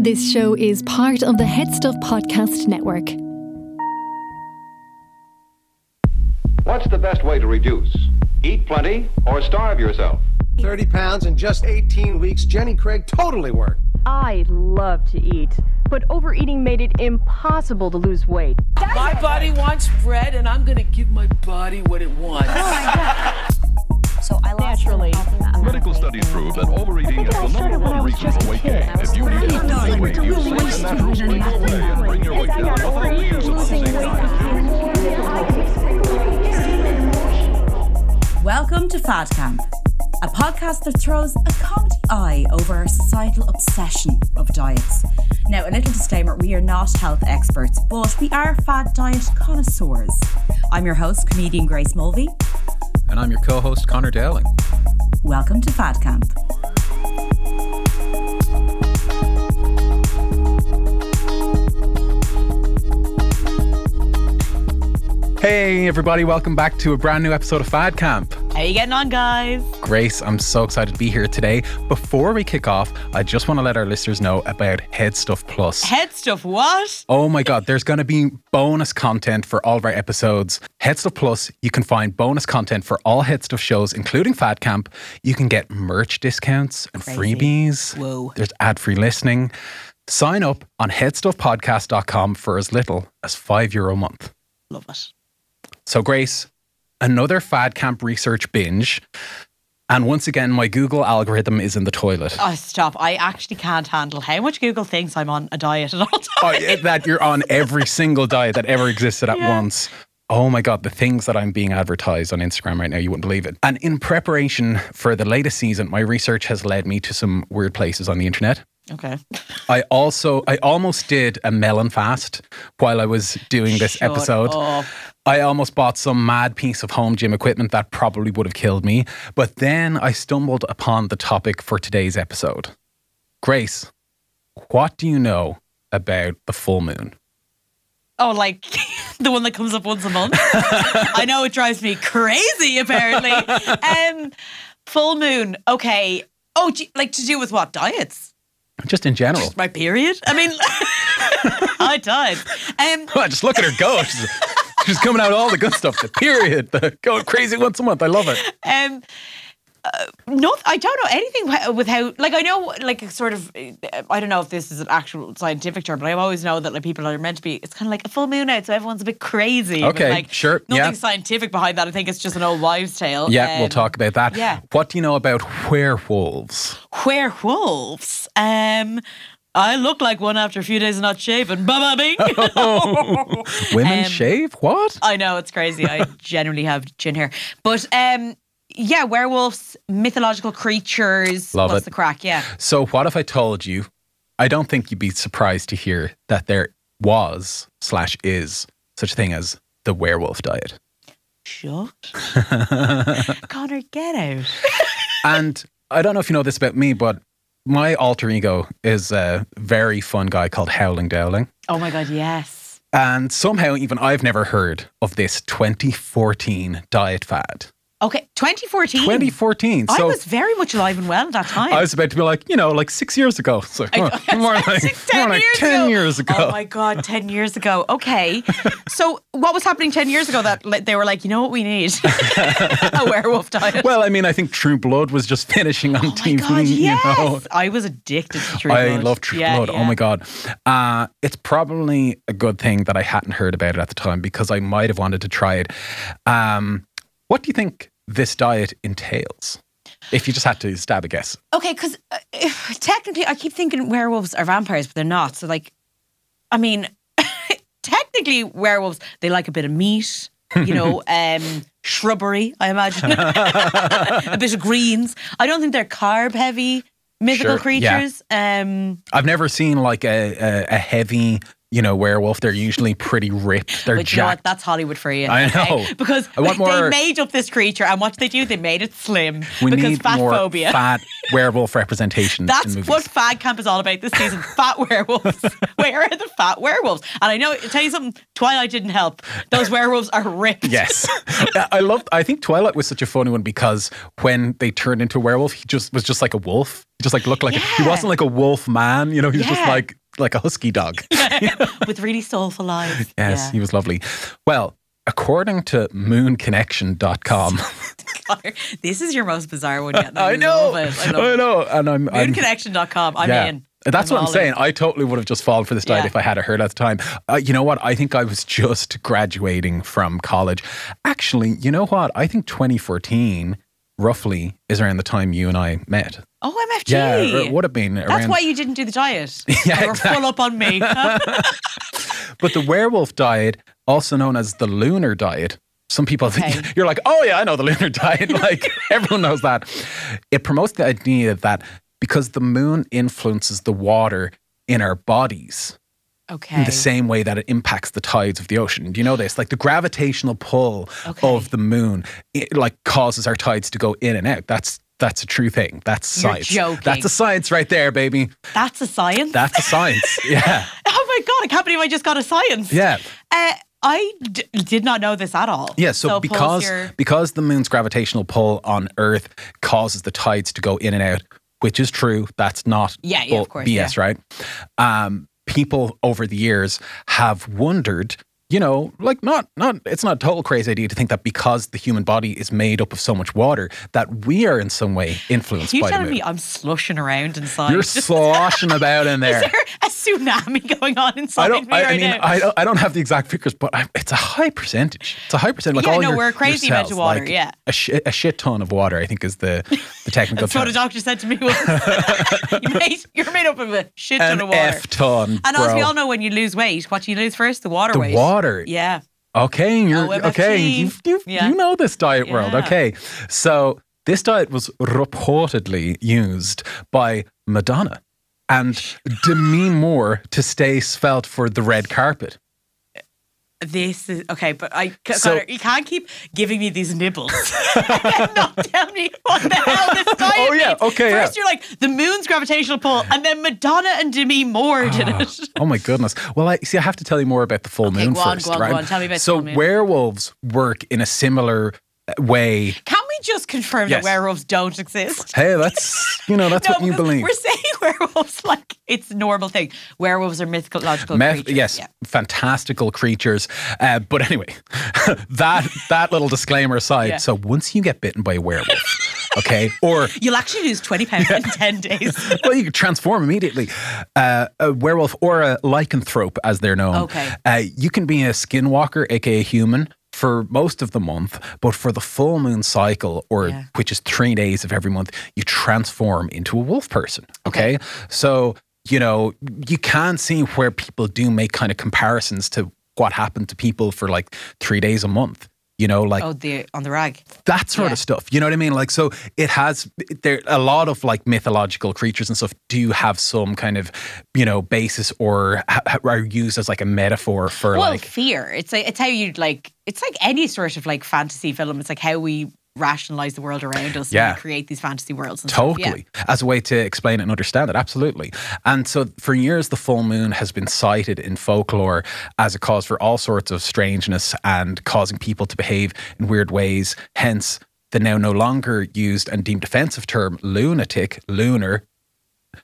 This show is part of the Head Stuff Podcast Network. What's the best way to reduce? Eat plenty or starve yourself? 30 pounds in just 18 weeks. Jenny Craig totally worked. I love to eat, but overeating made it impossible to lose weight. My body wants bread, and I'm gonna give my body what it wants. Oh so I lost Naturally. Medical studies prove that overeating is the number one reason for weight gain. If you need help losing weight, use safe and natural springs today and bring your weight down without the use of unsafe Welcome to Fad Camp, a podcast that throws a comedy eye over our societal obsession of diets. Now, a little disclaimer we are not health experts, but we are fad diet connoisseurs. I'm your host, comedian Grace Mulvey. And I'm your co host, Conor Dowling. Welcome to Fad Camp. Hey, everybody, welcome back to a brand new episode of Fad Camp. How you getting on, guys? Grace, I'm so excited to be here today. Before we kick off, I just want to let our listeners know about Head Stuff Plus. Head stuff, what? Oh my God, there's going to be bonus content for all of our episodes. Head Stuff Plus, you can find bonus content for all Head Stuff shows, including Fad Camp. You can get merch discounts and Crazy. freebies. Whoa. There's ad free listening. Sign up on headstuffpodcast.com for as little as five euro a month. Love it. So, Grace, another Fad Camp research binge. And once again, my Google algorithm is in the toilet. Oh, stop. I actually can't handle how much Google thinks I'm on a diet at all oh, times. Oh, yeah, that you're on every single diet that ever existed at Yeah. once. Oh my God, the things that I'm being advertised on Instagram right now, you wouldn't believe it. And in preparation for the latest season, my research has led me to some weird places on the internet. Okay. I also, I almost did a melon fast while I was doing this Shut episode. up. I almost bought some mad piece of home gym equipment that probably would have killed me. But then I stumbled upon the topic for today's episode. Grace, what do you know about the full moon? Oh, like the one that comes up once a month. I know it drives me crazy. Apparently, um, full moon. Okay. Oh, gee, like to do with what diets? Just in general. Just my period. I mean, high times. Um, Oh, just look at her go. She's, she's coming out all the good stuff. The period, the going crazy once a month. I love it. um, uh, no, I don't know anything with how. Like I know, like a sort of. I don't know if this is an actual scientific term, but I always know that like people are meant to be. It's kind of like a full moon out, so everyone's a bit crazy. but, Okay, like, sure, Nothing yeah. scientific behind that. I think it's just an old wives' tale. Yeah, we'll Um, talk about that. yeah. What do you know about werewolves? werewolves. Um, I look like one after a few days of not shaving. Baba bing. Women Um, shave? What? I know it's crazy. I generally have chin hair, but um, yeah, werewolves, mythological creatures. Love What's it. the crack? Yeah. So, what if I told you? I don't think you'd be surprised to hear that there was slash is such a thing as the werewolf diet. Shut. Conor, get out. And I don't know if you know this about me, but my alter ego is a very fun guy called Howling Dowling. Oh my god, yes. And somehow, even I've never heard of this 2014 diet fad. Okay, 2014. 2014. I was very much alive and well at that time. I was about to be like, you know, like six years ago. So more, more like, Six, more 10 like years 10 ago. years ago. Oh my god, ten years ago. Okay, so what was happening ten years ago that they were like, you know what we need? a werewolf diet. Well, I mean, I think True Blood was just finishing on oh my TV. god, yes! You know, I was addicted to True I Blood. I love True Yeah, Blood. Oh my god, uh, it's probably a good thing that I hadn't heard about it at the time because I might have wanted to try it. Um, what do you think this diet entails? If you just had to stab a guess, Okay, because uh, technically, I keep thinking werewolves are vampires, but they're not. So, like, I mean, technically, werewolves they like a bit of meat. You know, um, shrubbery. I imagine a bit of greens. I don't think they're carb heavy mythical Sure, yeah. creatures. Um, I've never seen like a, a, a heavy you know, werewolf. They're usually pretty ripped. They're But you know what? That's Hollywood for you. I okay? know. Because I want they made up this creature, and what did they do? They made it slim. we because need fat more phobia. fat werewolf representation in That's what Fad Camp is all about this season. Fat werewolves. Where are the fat werewolves? And I know, I'll tell you something, Twilight didn't help. Those werewolves are ripped. Yes, I love. I think Twilight was such a funny one because when they turned into a werewolf, he just was just like a wolf. He just like looked like a, he wasn't like a wolf man. You know, he was just like like a husky dog. With really soulful eyes. Yes, Yeah. he was lovely. Well, according to moonconnection.com, This is your most bizarre one yet. and I know. I I, know, and I'm, I'm Moonconnection.com. I'm yeah. in. That's what I'm saying. in. I totally would have just fallen for this diet Yeah. if I had heard at the time. Uh, you know what? I think I was just graduating from college. Actually, you know what? I think 2014 roughly is around the time you and I met. Oh, MFG. Yeah, it would have been That's why you didn't do the diet. Yeah, you were exactly. full up on me. But the werewolf diet, also known as the lunar diet, some people Okay. think you're like, oh yeah, I know the lunar diet. Like everyone knows that. It promotes the idea that because the moon influences the water in our bodies okay. in the same way that it impacts the tides of the ocean. Do you know this? Like the gravitational pull Okay. of the moon, it like causes our tides to go in and out. That's that's a true thing. That's You're science. joking. That's a science right there, baby. That's a science. That's a science. yeah. oh my God, I can't believe I just got a science. Yeah. Uh, I d- did not know this at all. Yeah, so, pause because your- because the moon's gravitational pull on Earth causes the tides to go in and out, which is true. That's not Yeah, yeah, of course, BS, right? Um, people over the years have wondered, you know, like not not it's not a total crazy idea to think that because the human body is made up of so much water that we are in some way influenced you by the telling me I'm slushing around inside? You're sloshing about in there. Is there a tsunami going on inside I don't. me I, right I mean, now? I don't, I don't have the exact figures, but I, it's a high percentage. It's a high percentage. Like Yeah, all no, your, we're a crazy amount of water, like yeah. a, shi a shit ton of water. I think is the the technical That's what term. a doctor said to me. you made, you're made up of a shit ton An of water. F ton, and as we all know, when you lose weight, what do you lose first? The water The weight. water. Yeah. Okay, you're OMFG. okay. You you Yeah. you know this diet world. Okay, so this diet was reportedly used by Madonna and Demi Moore to stay svelte for the red carpet. This is okay, but I So- Conor, you can't keep giving me these nibbles and not tell me what the hell this diet Oh, yeah, means. okay, First, yeah. you're like the moon's gravitational pull, and then Madonna and Demi Moore did ah, it. Oh my goodness. Well, I see. I have to tell you more about the full Okay, moon go on, first, go on, go on. Tell me about the so full moon. werewolves work in a similar way. Can we just confirm Yes. that werewolves don't exist? Hey, that's you know that's No, what you believe. We're saying werewolves like it's a normal thing. Werewolves are mythological Meth- creatures. yes, Yeah. fantastical creatures. Uh, but anyway, that that little disclaimer aside. Yeah. So once you get bitten by a werewolf, okay, or You'll actually lose 20 pounds in 10 days. well, you can transform immediately. Uh, a werewolf or a lycanthrope, as they're known. Okay. Uh, you can be a skinwalker, aka human, for most of the month, but for the full moon cycle, or Yeah. which is three days of every month, you transform into a wolf person. Okay. So you know you can see where people do make kind of comparisons to what happened to people for like three days a month. You know, like Oh, the on the rag. that sort Yeah. of stuff. You know what I mean? Like, so it has there a lot of like mythological creatures and stuff do have some kind of you know basis or are used as like a metaphor for Well, like fear. It's like it's how you like. It's like any sort of like fantasy film. It's like how we rationalize the world around us. Yeah. and create these fantasy worlds. And stuff. Yeah. Totally. As a way to explain it and understand it. Absolutely. And so for years, the full moon has been cited in folklore as a cause for all sorts of strangeness and causing people to behave in weird ways. Hence, the now no longer used and deemed offensive term lunatic, lunar,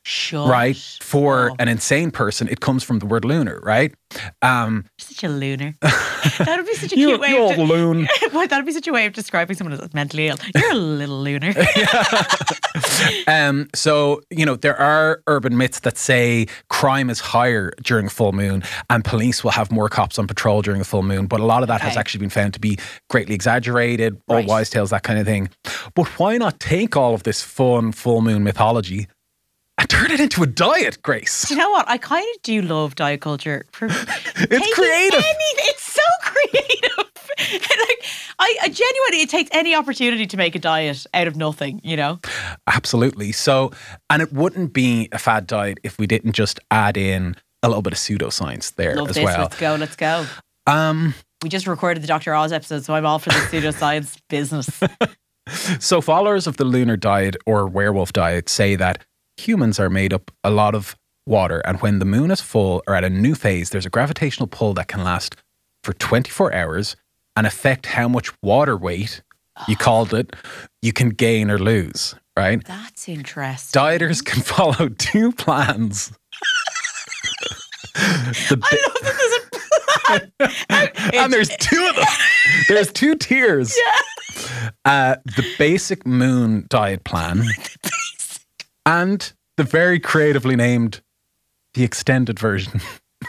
Shut right? For up. an insane person, it comes from the word lunar, right? Um, such a lunar. that would be such a you, cute way. you of old de- loon. Well, that'd be such a way of describing someone as mentally ill. You're a little lunar. Um, so, you know, there are urban myths that say crime is higher during full moon and police will have more cops on patrol during the full moon. But a lot of that has actually been found to be greatly exaggerated, Right. old wise tales, that kind of thing. But why not take all of this fun full moon mythology and turn it into a diet, Grace? Do you know what? I kind of do love diet culture. For It's creative. Anything. It's so creative. like I, I genuinely, it takes any opportunity to make a diet out of nothing. You know. Absolutely. So, and it wouldn't be a fad diet if we didn't just add in a little bit of pseudoscience there Love as this. well. Let's go. Let's go. Um, We just recorded the Dr. Oz episode, so I'm all for the pseudoscience business. so followers of the lunar diet or werewolf diet say that humans are made up a lot of water, and when the moon is full or at a new phase, there's a gravitational pull that can last for 24 hours and affect how much water weight you called it you can gain or lose. Right? That's interesting. Dieters can follow two plans. The bi- I love that there's a plan. and there's two of them. There's two tiers. Yeah. Uh, the basic moon diet plan and the very creatively named the extended version.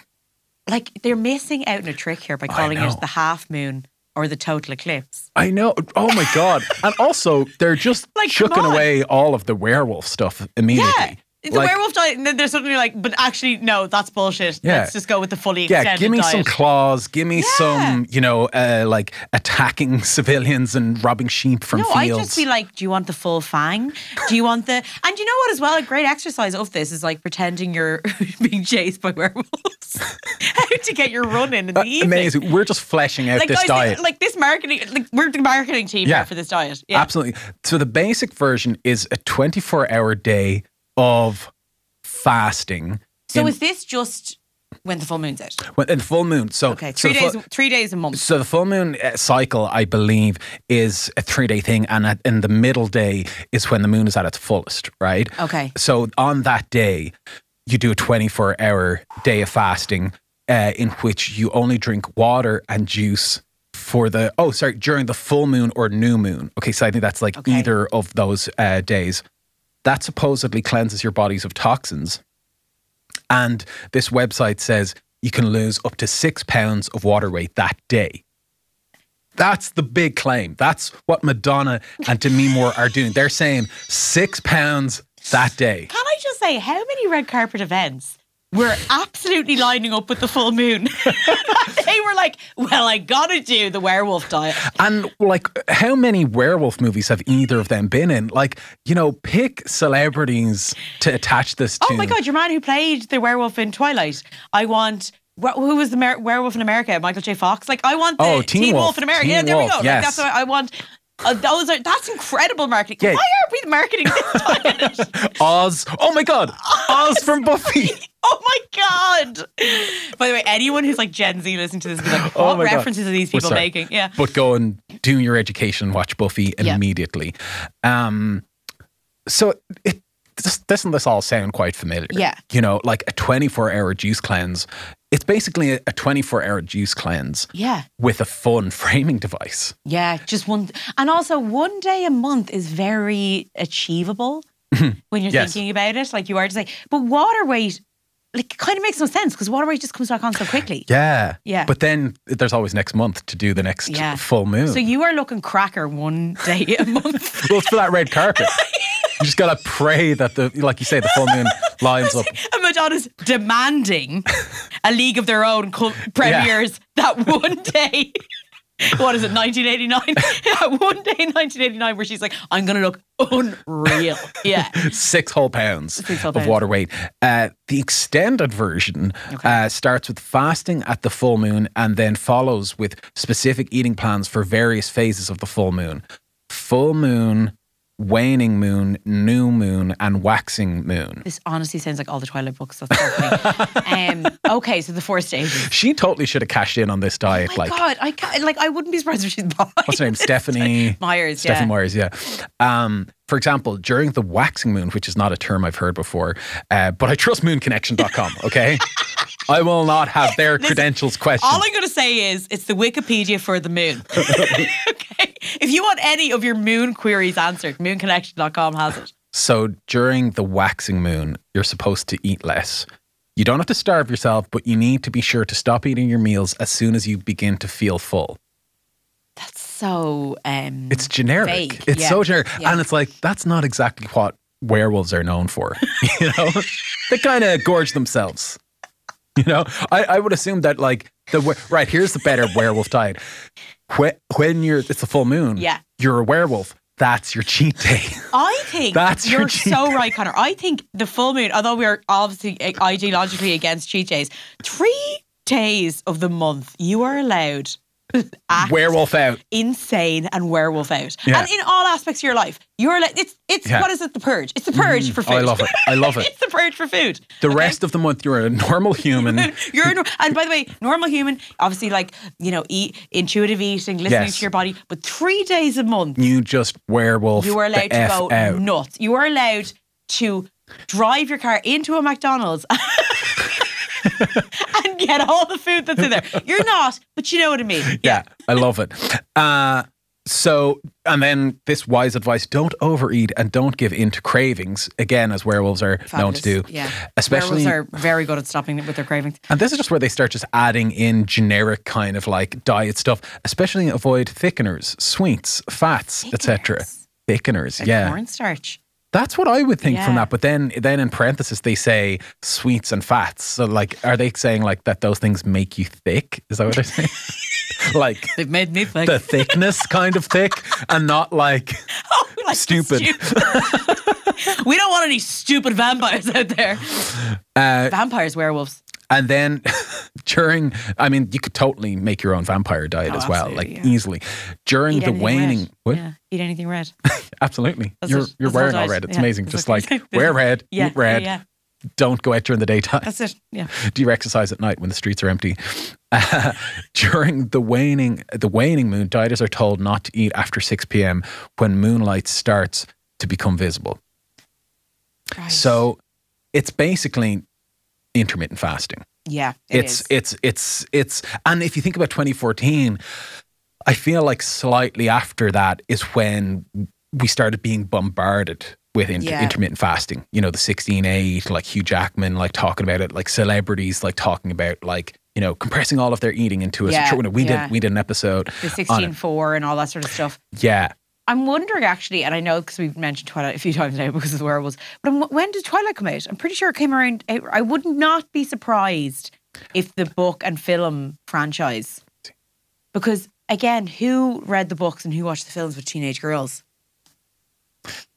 like they're missing out on a trick here by calling it the half moon or the total eclipse. I know. Oh my god! And also, they're just Like, chucking away all of the werewolf stuff immediately. Yeah. The Like, werewolf diet, and then there's suddenly like, but actually, no, that's bullshit. Yeah. Let's just go with the fully Yeah, give me some claws. Give me Yeah. some, you know, uh, like attacking civilians and robbing sheep from no, fields. I just be like, do you want the full fang? Do you want the? And you know what? As well, a great exercise of this is like pretending you're being chased by werewolves. How to get your run in in the Uh, evening? amazing. We're just fleshing out Like this guys, diet. like this marketing, like we're the marketing team Yeah. here for this diet. Yeah. Absolutely. So the basic version is a 24 hour day of fasting. So in, is this just when the full moon's out? when- in the full moon. So Okay, three the days. three days a month. so the full moon uh, cycle, I believe, is a three day thing, and at, in the middle day is when the moon is at its fullest, right? Okay. So on that day, you do a 24 hour day of fasting uh, in which you only drink water and juice for the, oh, sorry, during the full moon or new moon. Okay, so I think that's like Okay. either of those uh, days. That supposedly cleanses your bodies of toxins. And this website says you can lose up to six pounds of water weight that day. That's the big claim. That's what Madonna and Demi Moore are doing. They're saying six pounds that day. Can I just say, how many red carpet events were absolutely lining up with the full moon? they were like, well, I gotta do the werewolf diet. And like, how many werewolf movies have either of them been in? Like, you know, pick celebrities to attach this oh to. Oh my God, your man who played the werewolf in Twilight. I want. Who was the mer- werewolf in America? Michael J. Fox. Like I want the Oh, Teen Wolf. Wolf. in America. Teen yeah, there Wolf, we go. yes. Like, that's what I want. Uh, those are that's incredible marketing. Yeah. Why aren't we marketing this? Oz. Oh my God. Oz from Buffy. oh my god! By the way, anyone who's like Gen Z listening to this, be like, Oh what my God. references are these people making? Yeah. But go and do your education, watch Buffy Yeah. immediately. Um, so it does- doesn't this all sound quite familiar? Yeah. You know, like a 24 hour juice cleanse. It's basically a 24 hour juice cleanse Yeah. with a fun framing device. Yeah, just one. And also, one day a month is very achievable when you're Yes. thinking about it. Like you are to say, but water weight, like, it kind of makes no sense because water weight just comes back on so quickly. Yeah. Yeah. But then there's always next month to do the next Yeah. full moon. So you are looking cracker one day a month. well, it's for that red carpet. you just gotta pray that the, like you say, the full moon lines up. and Madonna's demanding a league of their own co- premieres that one day. What is it, 1989? yeah, one day in 1989 where she's like, I'm going to look unreal. Yeah. Six whole pounds Six whole of pounds. water weight. Uh, the extended version uh, starts with fasting at the full moon and then follows with specific eating plans for various phases of the full moon. Full moon, waning moon, new moon, and waxing moon. This honestly sounds like all the Twilight books. That's um, okay, so the four stages. She totally should have cashed in on this diet. Oh my like, God, I can't, like I wouldn't be surprised if she's bi. what's her name? Stephenie Myers, Stephenie yeah. Myers, yeah. Um, for example, during the waxing moon, which is not a term I've heard before, uh, but I trust moonconnection.com, okay? I will not have their Listen, credentials questioned. All I'm going to say is it's the Wikipedia for the moon. okay. If you want any of your moon queries answered, moonconnection.com has it. so during the waxing moon, you're supposed to eat less. You don't have to starve yourself, but you need to be sure to stop eating your meals as soon as you begin to feel full. That's so. Um, It's generic. Vague, It's yeah, so generic. yeah. And it's like, that's not exactly what werewolves are known for. you know? they kind of gorge themselves. You know? I, I would assume that, like, the right, here's the better werewolf diet. When, when you're, it's a full moon. Yeah. You're a werewolf. that's your cheat day. I think That's your you're so right, Conor. I think the full moon, although we are obviously ideologically against cheat days, three days of the month you are allowed Werewolf out. insane and werewolf out, Yeah. and in all aspects of your life, you're like it's it's Yeah. what is it? The purge. It's the mm, purge for Oh, food. I love it. I love it. it's the purge for food. The okay? rest of the month, you're a normal human. You're a and by the way, normal human, obviously, like you know, eat intuitive eating, listening Yes. to your body. But three days a month, you just werewolf. you are allowed to F go out. nuts. You are allowed to drive your car into a McDonald's and get all the food that's in there. You're not, but you know what I mean. Yeah, I love it. Uh, so, and then this wise advice don't overeat and don't give in to cravings, again, as werewolves are known to do. Yeah, Especially, werewolves are very good at stopping it with their cravings. and this is just where they start just adding in generic kind of like diet stuff, especially avoid thickeners, sweets, fats, etc. Thickeners, Like yeah. cornstarch. That's what I would think from that. But then, then in parenthesis, they say sweets and fats. So, like, are they saying like that those things make you thick? Is that what they're saying? like They've made me think. the thickness kind of thick, and not like Oh, like stupid. stupid. we don't want any stupid vampires out there. Uh, Vampires, werewolves. And then during, I mean, you could totally make your own vampire diet Oh, as well, like yeah. easily. During Eat the waning? Yeah, eat anything red. Absolutely, That's you're it. you're That's wearing all red. It's Yeah, amazing. that's Just like wear red, Yeah, eat red. Don't go out during the daytime. That's it. Yeah. Do you exercise at night when the streets are empty? Uh, during the waning the waning moon, dieters are told not to eat after 6 p.m. when moonlight starts to become visible. Right. So it's basically intermittent fasting. yeah, it it's is. it's it's it's and if you think about 2014, I feel like slightly after that is when we started being bombarded with inter- Yeah. intermittent fasting. You know, the 16-8, like Hugh Jackman, like talking about it, like celebrities, like talking about like you know compressing all of their eating into a. Yeah, we yeah. did we did an episode the on sixteen it. four and all that sort of stuff. Yeah, I'm wondering actually, and I know because we've mentioned Twilight a few times now because of the werewolves. But I'm, when did Twilight come out? I'm pretty sure it came around. I would not be surprised if the book and film franchise, because again, who read the books and who watched the films with teenage girls?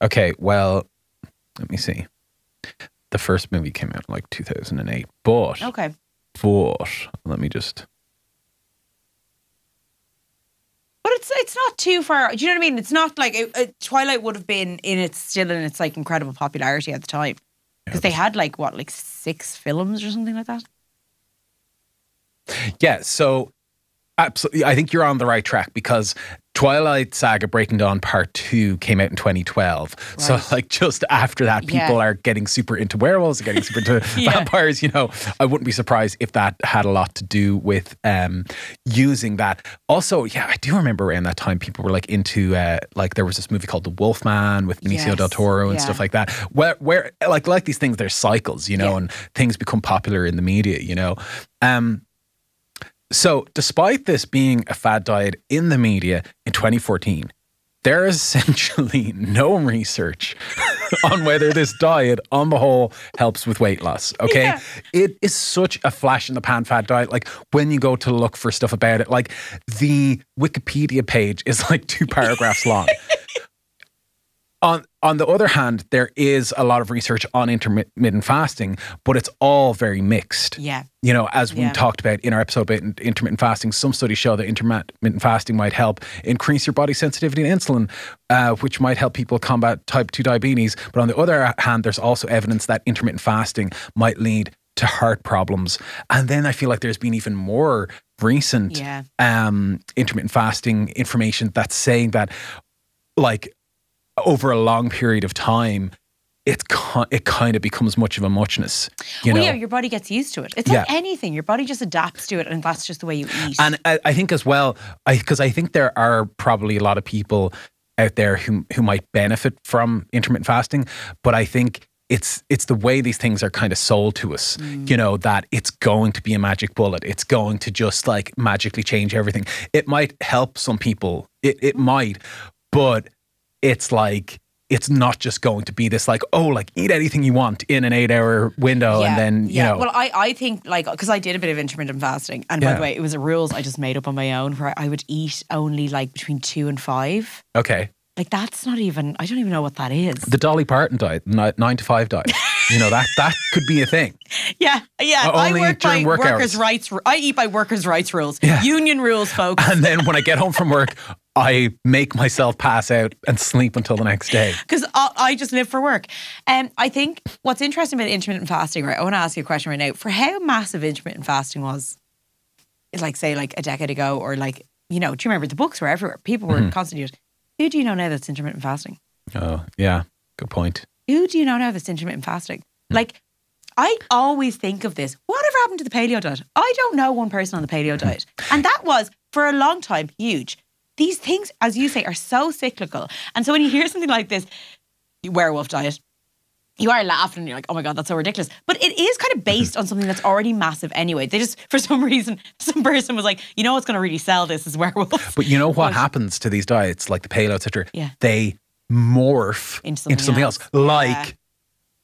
Okay, well, let me see. The first movie came out in like 2008, but Okay, but let me just but it's it's not too far. Do you know what I mean? It's not like it, it, Twilight would have been in its still in its like incredible popularity at the time because they had like what like six films or something like that. Yeah, so absolutely, I think you're on the right track because Twilight Saga Breaking Dawn Part 2 came out in 2012. So, like, just after that, people Yeah. are getting super into werewolves, getting super into Yeah. vampires. You know, I wouldn't be surprised if that had a lot to do with um, using that. Also, yeah, I do remember around that time, people were like into, uh, like, there was this movie called The Wolfman with Benicio del Toro and yeah. stuff like that, where, where like, like these things, there's cycles, you know, and things become popular in the media, you know. Um, so, despite this being a fad diet in the media in 2014, there is essentially no research on whether this diet, on the whole, helps with weight loss. Okay. Yeah. It is such a flash in the pan fad diet. Like, when you go to look for stuff about it, like the Wikipedia page is like two paragraphs long. On, on the other hand, there is a lot of research on intermittent fasting, but it's all very mixed. Yeah. You know, as we Yeah. talked about in our episode about intermittent fasting, some studies show that intermittent fasting might help increase your body sensitivity to insulin, uh, which might help people combat type 2 diabetes. But on the other hand, there's also evidence that intermittent fasting might lead to heart problems. And then I feel like there's been even more recent Yeah. um, intermittent fasting information that's saying that, like, over a long period of time, it it kind of becomes much of a muchness. You well, know, yeah, your body gets used to it. It's Yeah. like anything; your body just adapts to it, and that's just the way you eat. And I, I think as well, I because I think there are probably a lot of people out there who who might benefit from intermittent fasting, but I think it's it's the way these things are kind of sold to us. Mm. You know that it's going to be a magic bullet. It's going to just like magically change everything. It might help some people. It it might, but it's like. It's not just going to be this like oh like eat anything you want in an eight hour window and then you yeah. know Well, I, I think like because I did a bit of intermittent fasting, and by the way, it was a rules I just made up on my own where I would eat only like between two and five. okay Like that's not even. I don't even know what that is. The Dolly Parton diet, nine to five diet. you know that that could be a thing. Yeah, yeah. Uh, I only work by during work workers' hours. rights. I eat by workers' rights rules. Yeah. Union rules, folks. And then when I get home from work, I make myself pass out and sleep until the next day. because I, I just live for work. And I think what's interesting about intermittent fasting, right? I want to ask you a question right now. For how massive intermittent fasting was, like say like a decade ago, or like you know, do you remember the books were everywhere? People were Mm-hmm. constantly. used. Who do you know now that's intermittent fasting? Oh, yeah. Good point. Who do you know now that's intermittent fasting? Hmm. Like. I always think of this. Whatever happened to the paleo diet? I don't know one person on the paleo diet. Hmm. And that was, for a long time, huge. These things, as you say, are so cyclical. And so when you hear something like this, werewolf diet, you are laughing and you're like, oh my God, that's so ridiculous. But it is kind of based on something that's already massive anyway. They just, for some reason, some person was like, you know what's going to really sell this is werewolf. But you know what happens to these diets, like the paleo, etc. Yeah. They morph Into something something else, else. like Yeah.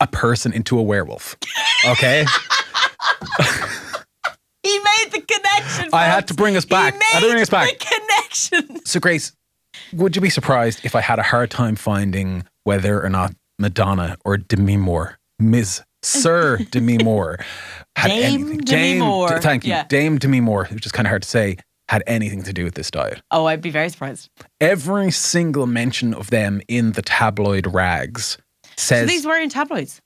a person into a werewolf. Okay. He made the connection. I had to bring us back. He I had to made bring us back. The connection. so, Grace, would you be surprised if I had a hard time finding whether or not Madonna or Demi Moore, Ms. Sir Demi Moore, had Dame anything- Demi Moore. Thank you, Yeah. Dame Demi Moore, which is kind of hard to say, had anything to do with this diet. Oh, I'd be very surprised. Every single mention of them in the tabloid rags So says these were in tabloids.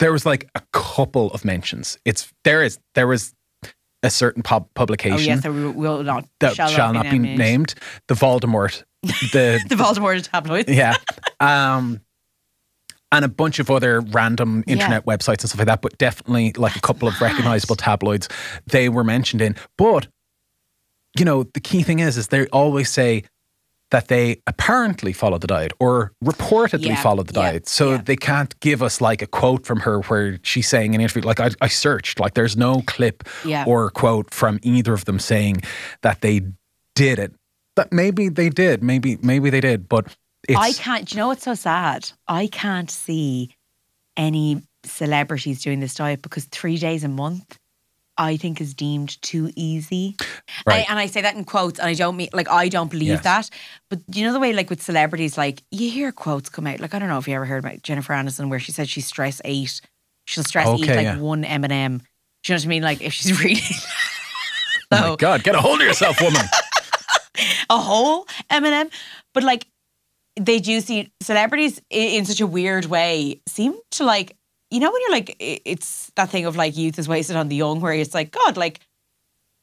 there was like a couple of mentions. It's there is there was a certain pub publication Oh yes, that will not that shall, not be named. The Voldemort, the The Baltimore tabloids. yeah, um, and a bunch of other random internet websites and stuff like that. But definitely like a couple of recognizable tabloids they were mentioned in. But you know, the key thing is, is they always say that they apparently follow the diet or reportedly Yeah, follow the yeah, diet. So yeah. they can't give us like a quote from her where she's saying in an interview, like I, I searched, like there's no clip or quote from either of them saying that they did it. That maybe they did, maybe maybe they did, but it's I can't. Do you know what's so sad? I can't see any celebrities doing this diet because three days a month, I think, is deemed too easy. Right. I, and I say that in quotes, and I don't mean like I don't believe Yes. that. But you know the way, like with celebrities, like you hear quotes come out. Like I don't know if you ever heard about Jennifer Aniston, where she said she stress ate. She'll stress eat like yeah. one M and m Do you know what I mean? Like if she's really. Oh my God, get a hold of yourself, woman. a whole M&M. But like, they do see celebrities in such a weird way seem to like, you know, when you're like, it's that thing of like youth is wasted on the young, where it's like, God, like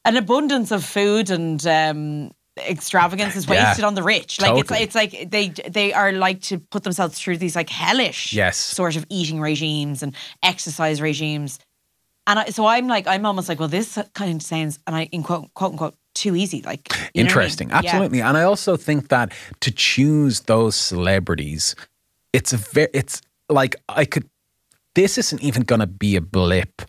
an abundance of food and um, extravagance is Yeah, wasted on the rich. Like totally. it's it's like they they are like to put themselves through these like hellish Yes. sort of eating regimes and exercise regimes. And I, so I'm like, I'm almost like, well, this kind of sounds, and I in quote, quote unquote, too easy. Like what I mean? Interesting. Yeah. Absolutely. And I also think that to choose those celebrities, it's a very, it's like I could, this isn't even going to be a blip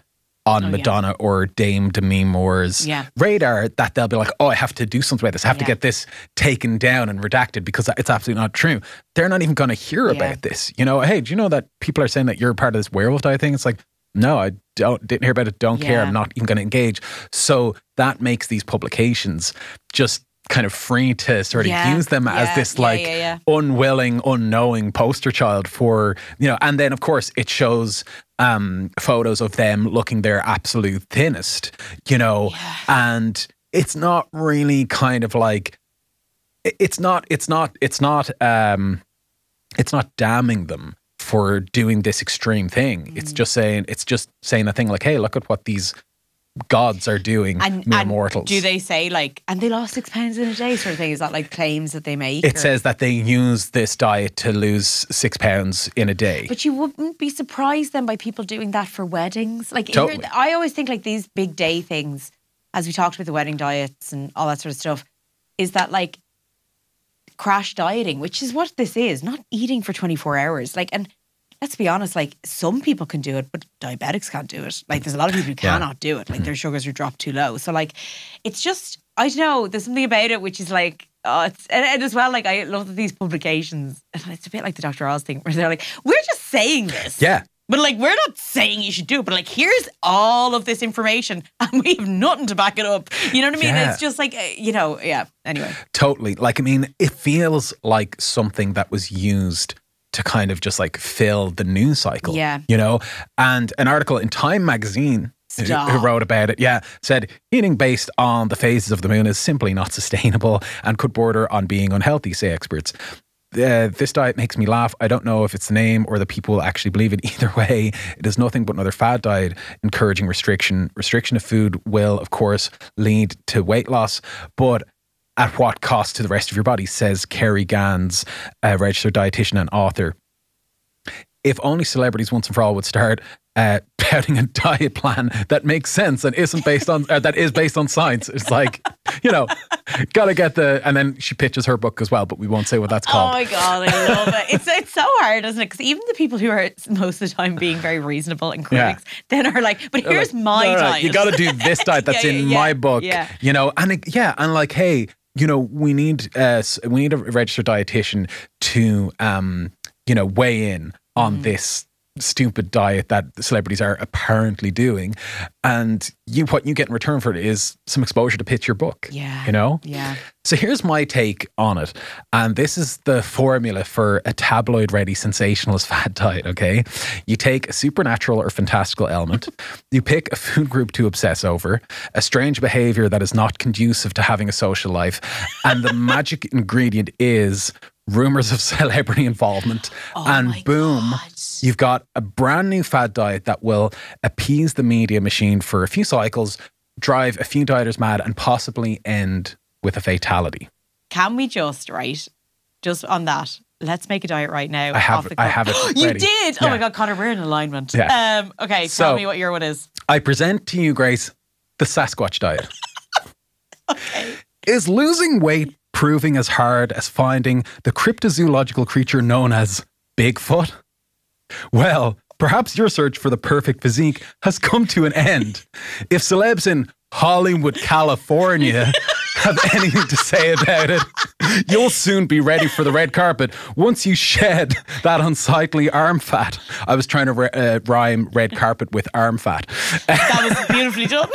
on Oh, yeah. Madonna or Dame Demi Moore's Yeah. radar that they'll be like, oh, I have to do something about this. I have to get this taken down and redacted because it's absolutely not true. They're not even going to hear Yeah. about this. You know, hey, do you know that people are saying that you're part of this werewolf diet thing? It's like, no, I don't didn't hear about it, don't care. I'm not even going to engage. So that makes these publications just kind of free to sort of Yeah, use them as this like yeah, yeah. unwilling, unknowing poster child for, you know, and then of course it shows um photos of them looking their absolute thinnest, you know, and it's not really kind of like it's not it's not it's not um it's not damning them for doing this extreme thing. It's Mm. just saying it's just saying a thing like, hey, look at what these gods are doing, And, mere and mortals. do they say like, and they lost six pounds in a day sort of thing? Is that like claims that they make? it or- says that they use this diet to lose six pounds in a day. But you wouldn't be surprised then by people doing that for weddings. Like Totally. I always think like these big day things, as we talked about the wedding diets and all that sort of stuff, is that like crash dieting, which is what this is, not eating for 24 hours. Like, and let's be honest, like some people can do it, but diabetics can't do it. Like there's a lot of people who Yeah. Mm-hmm. cannot do it. Like their sugars are dropped too low. So like it's just I don't know, there's something about it which is like Oh, it's, and, and as well, like I love that these publications, and it's a bit like the Dr. Oz thing, where they're like, "We're just saying this, Yeah. But like, we're not saying you should do it, but like, here's all of this information and we have nothing to back it up. You know what I mean? Yeah. It's just like, uh, you know, yeah. Anyway. Totally. Like, I mean, it feels like something that was used to kind of just like fill the news cycle. Yeah. You know? And an article in Time magazine who- who wrote about it, yeah, said eating based on the phases of the moon is simply not sustainable and could border on being unhealthy, say experts. Uh, this diet makes me laugh. I don't know if it's the name or the people actually believe it. Either way, it is nothing but another fad diet encouraging restriction. Restriction of food will, of course, lead to weight loss, but at what cost to the rest of your body, says Kerry Gans, a registered dietitian and author. If only celebrities once and for all would start uh, touting a diet plan that makes sense and isn't based on uh, that is based on science. It's like, you know, gotta get the and then she pitches her book as well, but we won't say what that's called. Oh my god, I love it. It's it's so hard, isn't it? Because even the people who are most of the time being very reasonable and Yeah. critics, then are like, but here's Like, my no, no, diet. You got to do this diet that's Yeah, yeah, in yeah, my book. yeah. You know, and it, yeah, and like, hey, you know, we need uh, we need a registered dietitian to, um, you know, weigh in on Mm. this stupid diet that celebrities are apparently doing, and you what you get in return for it is some exposure to pitch your book. Yeah. you know. Yeah. So here's my take on it. And this is the formula for a tabloid ready sensationalist fad diet, okay? You take a supernatural or fantastical element, you pick a food group to obsess over, a strange behavior that is not conducive to having a social life, and the magic ingredient is rumors of celebrity involvement. Oh and my boom, God. You've got a brand new fad diet that will appease the media machine for a few cycles, drive a few dieters mad, and possibly end with a fatality. Can we just right, just on that? Let's make a diet right now. I have I have it you did. Oh my god, Conor, we're in alignment. Yeah. Um. Okay. So- tell me what your one is. I present to you, Grace, the Sasquatch diet. Is losing weight proving as hard as finding the cryptozoological creature known as Bigfoot? Well, perhaps your search for the perfect physique has come to an end. If celebs in Hollywood, California have anything to say about it, you'll soon be ready for the red carpet once you shed that unsightly arm fat. I was trying to re- uh, rhyme red carpet with arm fat. That was beautifully done.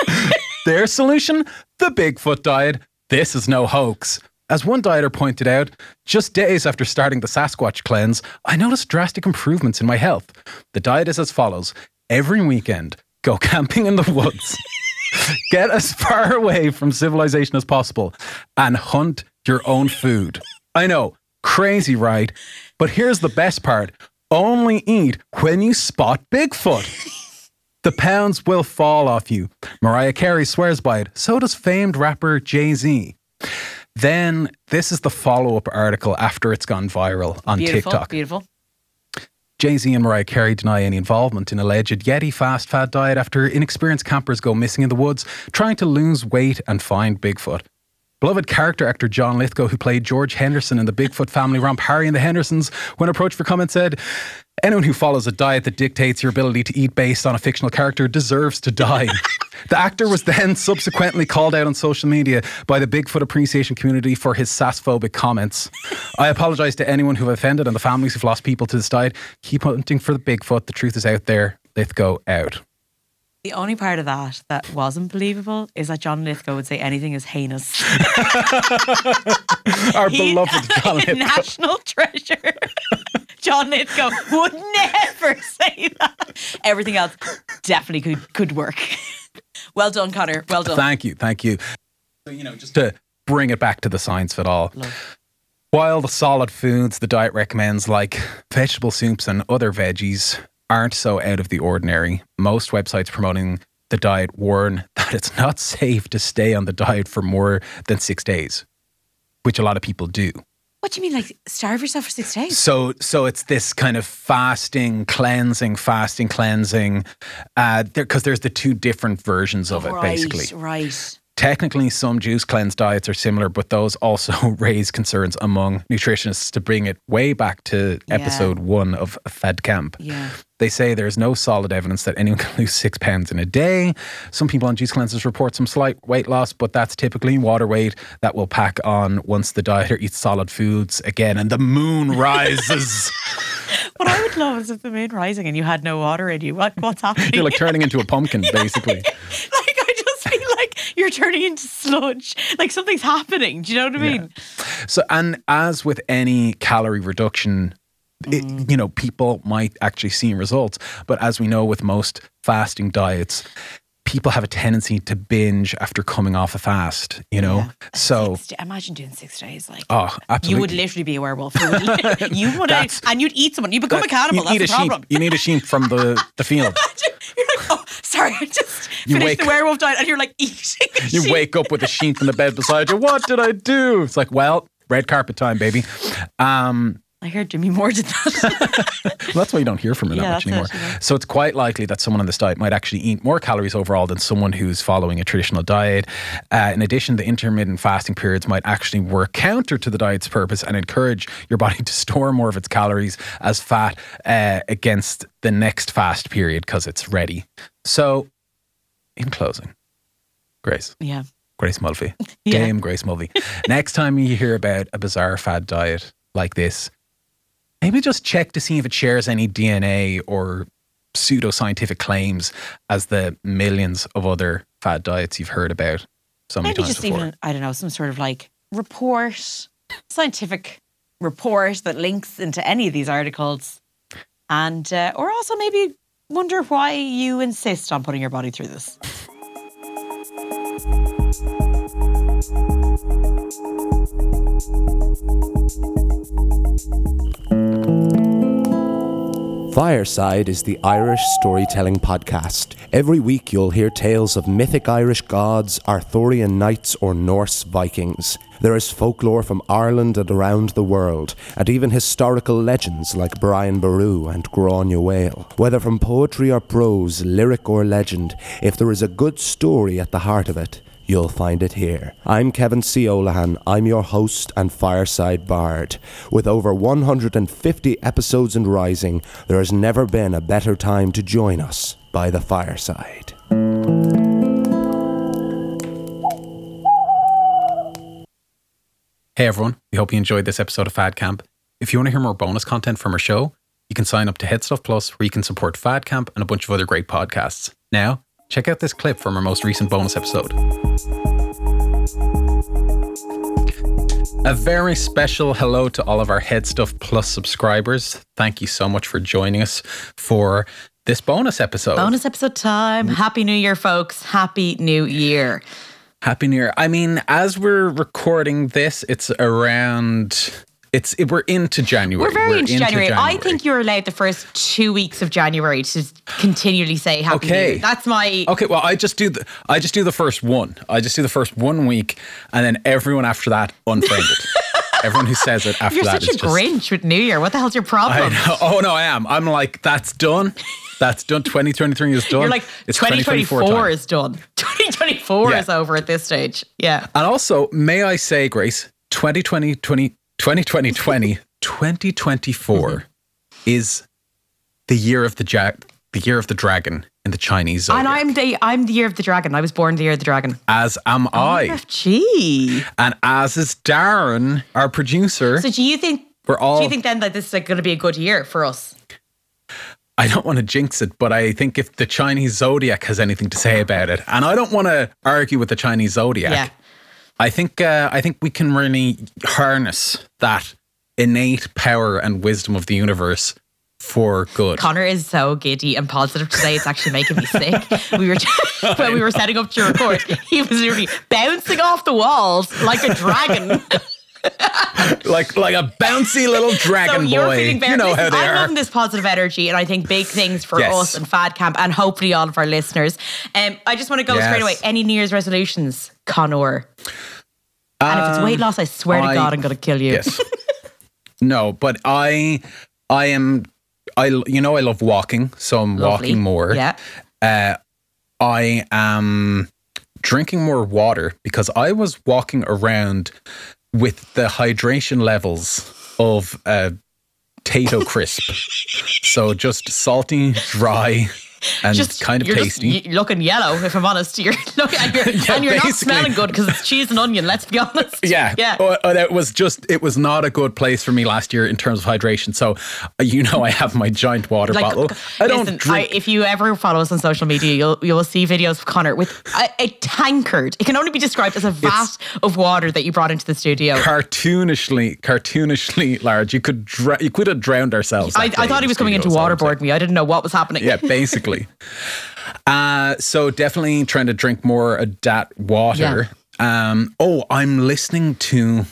Their solution? The Bigfoot diet. This is no hoax. As one dieter pointed out, just days after starting the Sasquatch cleanse, I noticed drastic improvements in my health. The diet is as follows every weekend, go camping in the woods, get as far away from civilization as possible, and hunt your own food. I know, crazy, right? But here's the best part only eat when you spot Bigfoot. The pounds will fall off you. Mariah Carey swears by it. So does famed rapper Jay Z. Then this is the follow up article after it's gone viral on beautiful. TikTok. Beautiful. Jay Z and Mariah Carey deny any involvement in alleged Yeti fast fad diet after inexperienced campers go missing in the woods trying to lose weight and find Bigfoot. Beloved character actor John Lithgow, who played George Henderson in the Bigfoot family romp Harry and the Hendersons, when approached for comment, said, Anyone who follows a diet that dictates your ability to eat based on a fictional character deserves to die. the actor was then subsequently called out on social media by the Bigfoot appreciation community for his sassphobic comments. I apologize to anyone who offended and the families who've lost people to this diet. Keep hunting for the Bigfoot. The truth is out there. Lithgow out. The only part of that that wasn't believable is that John Lithgow would say anything is heinous. Our He- beloved John Lithgow. national treasure. John Lithgow would never say that. Everything else definitely could could work. Well done, Conor. Well done. Thank you, thank you. So, you know, just to bring it back to the science of it all. While the solid foods the diet recommends, like vegetable soups and other veggies, aren't so out of the ordinary, most websites promoting the diet warn that it's not safe to stay on the diet for more than six days, which a lot of people do. What do you mean, like starve yourself for six days? So, so it's this kind of fasting, cleansing, fasting, cleansing, uh, because there's the two different versions of it, right, basically. right. Technically, some juice cleanse diets are similar, but those also raise concerns among nutritionists to bring it way back to Yeah. episode one of Fad Camp. Yeah. They say there's no solid evidence that anyone can lose six pounds in a day. Some people on juice cleanses report some slight weight loss, but that's typically water weight that will pack on once the dieter eats solid foods again and the moon rises. What I would love is if the moon rising and you had no water in you. What, what's happening? You're like turning into a pumpkin, basically. like I just feel like you're turning into sludge. Like something's happening. Do you know what I mean? So, and as with any calorie reduction, it, Mm. you know, people might actually see results. But as we know, with most fasting diets, people have a tendency to binge after coming off a fast, you know? So, Six imagine doing six days. Like oh, absolutely. you would literally be a werewolf. You would, you would and you'd eat someone. You become a cannibal. You need That's a the sheep. problem. You need a sheep from the, the field. You're like, oh, sorry, I just You finished wake- the werewolf diet, and you're like eating. You wake up with a sheep in the bed beside you. What did I do? It's like, well, red carpet time, baby. Um, I heard Jimmy Moore did that. Well, that's why you don't hear from her that much anymore. yeah. So it's quite likely that someone on this diet might actually eat more calories overall than someone who's following a traditional diet. Uh, in addition, the intermittent fasting periods might actually work counter to the diet's purpose and encourage your body to store more of its calories as fat uh, against the next fast period because it's ready. So, in closing, Grace. yeah. Grace Mulvey. Yeah. Game Grace Mulvey. Next time you hear about a bizarre fad diet like this, maybe just check to see if it shares any DNA or pseudoscientific claims as the millions of other fad diets you've heard about so many Maybe times just before. even I don't know some sort of like report, scientific report that links into any of these articles, and uh, or also maybe wonder why you insist on putting your body through this. Fireside is the Irish storytelling podcast. Every week you'll hear tales of mythic Irish gods, Arthurian knights, or Norse Vikings. There is folklore from Ireland and around the world, and even historical legends like Brian Boru and Granuaile. Whether from poetry or prose, lyric or legend, if there is a good story at the heart of it, You'll find it here. I'm Kevin C. Olahan. I'm your host and fireside bard. With over 150 episodes and rising, there has never been a better time to join us by the fireside. Hey everyone, we hope you enjoyed this episode of Fad Camp. If you want to hear more bonus content from our show, you can sign up to Head Stuff Plus, where you can support Fad Camp and a bunch of other great podcasts. Now, check out this clip from our most recent bonus episode. A very special hello to all of our Head Stuff Plus subscribers. Thank you so much for joining us for this bonus episode. Bonus episode time. Happy New Year, folks. Happy New Year. Happy New Year. I mean, as we're recording this, it's around. It's it, we're into January. We're very into January. I think you're allowed the first two weeks of January to continually say Happy New Okay. Year. That's my. Okay, well, I just do the I just do the first one. I just do the first one week, and then everyone after that unfriended. everyone who says it after that is. You're that such a just. Grinch with New Year. What the hell's your I problem? know. Oh no, I am. I'm like that's done. That's done. 2023 is done. You're like, it's 2024 time. is done. 2024 Yeah. is over at this stage. Yeah. And also, may I say, Grace, 2020, 20, 2020, 20, 2024 mm-hmm. is the year of the ja- the year of the dragon in the Chinese zodiac. And I'm the I'm the year of the dragon. I was born the year of the dragon. as am oh, I. FG. And as is Darren, our producer. So do you think We're all- do you think then that this is like going to be a good year for us? I don't want to jinx it, but I think if the Chinese zodiac has anything to say about it, and I don't want to argue with the Chinese zodiac, Yeah. I think uh, I think we can really harness that innate power and wisdom of the universe for good. Conor is so giddy and positive today. It's actually making me sick. We were when we were setting up to record, he was literally bouncing off the walls like a dragon. like like a bouncy little dragon so boy. you know how they I'm are. loving this positive energy, and I think big things for Yes. us and Fad Camp, and hopefully all of our listeners. Um, I just want to go straight away. Any New Year's resolutions, Conor? And if it's weight loss, I swear Um, I- to God, I'm going to kill you. Yes. no, but I I am I you know I love walking, so I'm Lovely. walking more. Yeah. Uh, I am drinking more water because I was walking around with the hydration levels of a Tayto crisp. so just salty, dry, and just kind of you're tasty. Just looking yellow, if I'm honest. You're looking, and you're, Yeah, and you're not smelling good because it's cheese and onion. Let's be honest. Yeah, yeah. Oh, oh, it was just it was not a good place for me last year in terms of hydration. So, uh, you know, I have my giant water Like, bottle. I don't listen, drink. I, if you ever follow us on social media, you'll you'll see videos of Conor with a, a tankard. It can only be described as a vat of water that you brought into the studio. cartoonishly, cartoonishly large. You could dr- you could have drowned ourselves. I, I thought he was coming in to studio, is all I'm saying. waterboard me. I didn't know what was happening. Yeah, basically. Uh, so definitely trying to drink more of that water. Um, oh, I'm listening to.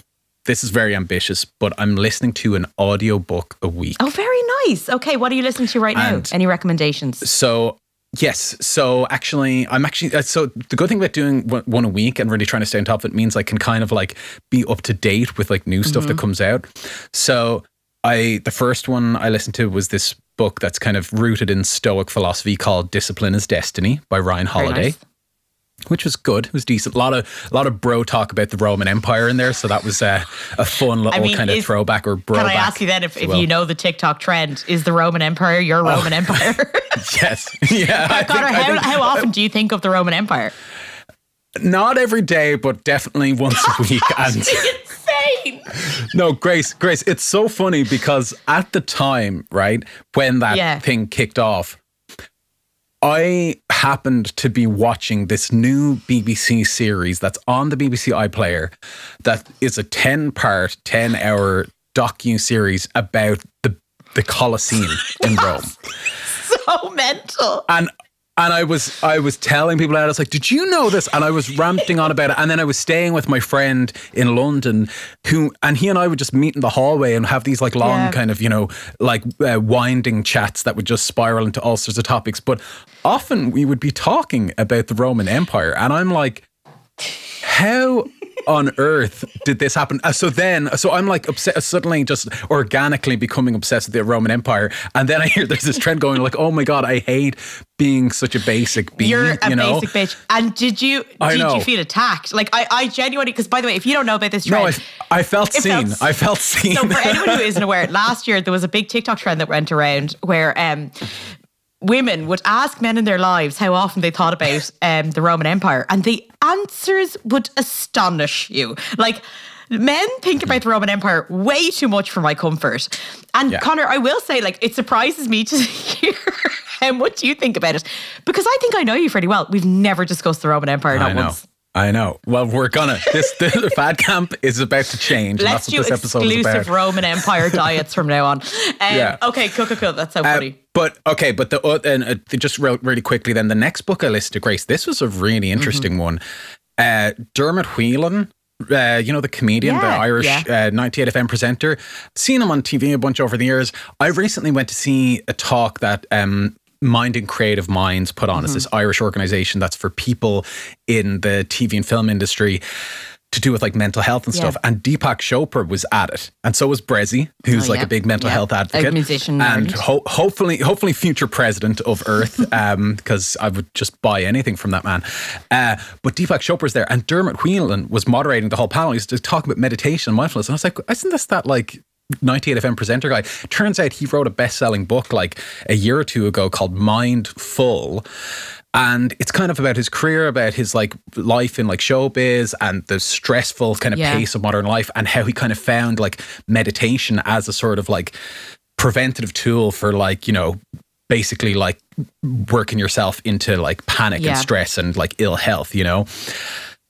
This is very ambitious, but I'm listening to an audiobook a week. Oh, very nice. Okay, what are you listening to right now? And- Any recommendations? So yes, so actually, I'm actually uh, so the good thing about doing one, one a week and really trying to stay on top of it means I can kind of like be up to date with like new stuff Mm-hmm. that comes out. So I the first one I listened to was this book that's kind of rooted in Stoic philosophy called "Discipline is Destiny" by Ryan Holiday. nice. Which was good. It was decent. A lot of a lot of bro talk about the Roman Empire in there, so that was uh, a fun little mean, kind of is- throwback or bro. Can I ask you then if, if you know the TikTok trend, is the Roman Empire your Roman Empire? Yes, yeah. I think- how, think- how often do you think of the Roman Empire? Not every day, but definitely once a week. And Insane. no, Grace, Grace, it's so funny because at the time, right, when that Yeah. thing kicked off, I happened to be watching this new BBC series that's on the BBC iPlayer that is a 10 part, 10 hour docu series about the the Colosseum in Rome. So mental. and and I was I was telling people out, I was like, "Did you know this?" And I was ranting on about it. And then I was staying with my friend in London, who and he and I would just meet in the hallway and have these like long Yeah. kind of you know like uh, winding chats that would just spiral into all sorts of topics. But often we would be talking about the Roman Empire, and I'm like, how on earth did this happen? Uh, so then, so I'm like obsessed, suddenly just organically becoming obsessed with the Roman Empire. And then I hear there's this trend going like, oh my God, I hate being such a basic being, You're a you know? basic bitch. And did you I did you feel attacked? Like I, I genuinely because by the way, if you don't know about this no, trend, I, I felt seen. felt- I felt seen. So for anyone who isn't aware, last year there was a big TikTok trend that went around where um, women would ask men in their lives how often they thought about um, the Roman Empire, and the answers would astonish you. Like. Men think about the Roman Empire way too much for my comfort. And Yeah. Connor, I will say, like, it surprises me to hear how much you think about it. Because I think I know you pretty well. We've never discussed the Roman Empire, not once. I know. Well, we're gonna. This the fad camp is about to change. Let's do what this episode is exclusive. Roman Empire diets from now on. Um, Yeah. Okay, cool, cool, cool. That's so Uh, funny. but okay, but the uh, and uh, just real, really quickly, then the next book I listed, Grace. This was a really interesting Mm-hmm. one. Uh, Dermot Whelan, uh, you know the comedian, the Irish yeah. uh, 98 FM presenter. Seen him on TV a bunch over the years. I recently went to see a talk that. Um, Minding Creative Minds put on. It's Mm-hmm. this Irish organization that's for people in the TV and film industry to do with like mental health and Yeah. stuff. And Deepak Chopra was at it, and so was Bressie, who's Oh, like a big mental Yeah. health A advocate, musician and ho- hopefully, hopefully, future president of Earth, because I would just buy anything from that man. Uh, but Deepak Chopra's there, and Dermot Whelan was moderating the whole panel. He was just talking about meditation and mindfulness, and I was like, isn't this that like 98 FM presenter guy? Turns out he wrote a best-selling book like a year or two ago called Mindful. And it's kind of about his career, about his like life in like showbiz and the stressful kind of Yeah. pace of modern life, and how he kind of found like meditation as a sort of like preventative tool for like you know basically like working yourself into like panic Yeah. and stress and like ill health you know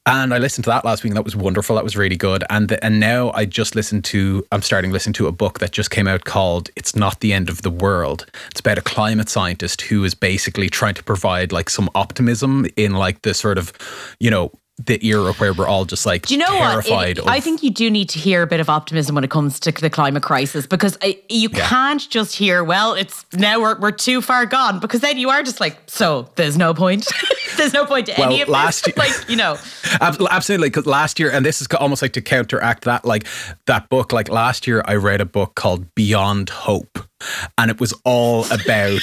and I listened to that last week and that was wonderful. That was really good. And the, and now I just listened to I'm starting listening to a book that just came out called It's Not the End of the World. It's about a climate scientist who is basically trying to provide like some optimism in like the sort of you know the era where we're all just like Do you know what? It- of I think you do need to hear a bit of optimism when it comes to the climate crisis because uh, you Yeah. can't just hear, well, it's now we're, we're too far gone because then you are just like, so there's no point. there's no point to Well, any of last this. year- like, you know, Ab- Absolutely, because last year, and this is almost like to counteract that, like that book. Like last year, I read a book called Beyond Hope, and it was all about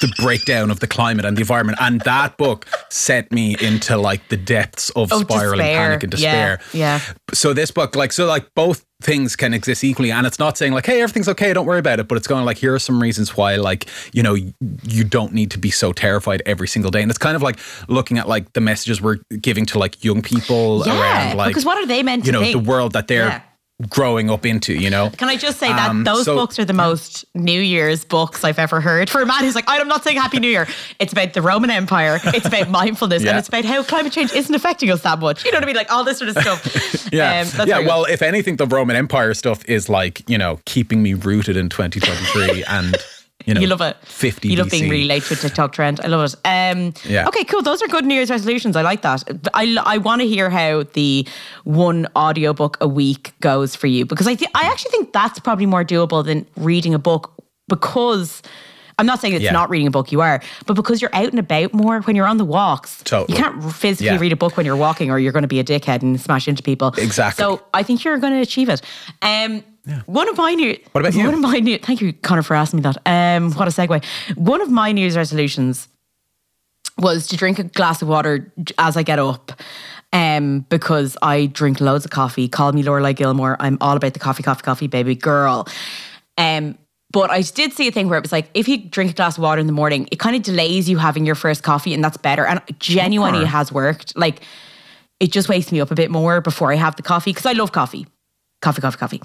the breakdown of the climate and the environment. And that book sent me into like the depths of Oh, spiraling despair. panic and despair. yeah. So this book, like, so like both things can exist equally, and it's not saying like, hey, everything's okay, don't worry about it, but it's going like, here are some reasons why, like, you know, you don't need to be so terrified every single day, and it's kind of like looking at like the messages we're giving to like young people Yeah, around like because what are they meant you know think? the world that they're Yeah. Growing up into, you know. Can I just say that Um, those so- books are the most New Year's books I've ever heard. For a man who's like, I'm not saying Happy New Year. It's about the Roman Empire. It's about mindfulness, Yeah. and it's about how climate change isn't affecting us that much. You know what I mean? Like all this sort of stuff. Yeah, Um, yeah. Well, if anything, the Roman Empire stuff is like you know keeping me rooted in 2023, and you know you love it. 50 You love being really late to a TikTok trend. I love it. Um, Yeah. Okay, cool. Those are good New Year's resolutions. I like that. I, I want to hear how the one audiobook a week goes for you because I th- I actually think that's probably more doable than reading a book because. I'm not saying it's Yeah. not reading a book you are, but because you're out and about more when you're on the walks. Totally. You can't physically Yeah. read a book when you're walking or you're going to be a dickhead and smash into people. Exactly. So I think you're going to achieve it. Um, One of my new. What about you? One of my new. Thank you, Conor, for asking me that. Um, what a segue. One of my New Year's resolutions was to drink a glass of water as I get up. Um, because I drink loads of coffee. Call me Lorelai Gilmore. I'm all about the coffee, coffee, coffee, baby girl. Um, but I did see a thing where it was like, if you drink a glass of water in the morning, it kind of delays you having your first coffee, and that's better. And genuinely, it has worked. Like, it just wakes me up a bit more before I have the coffee because I love coffee. Coffee, coffee, coffee.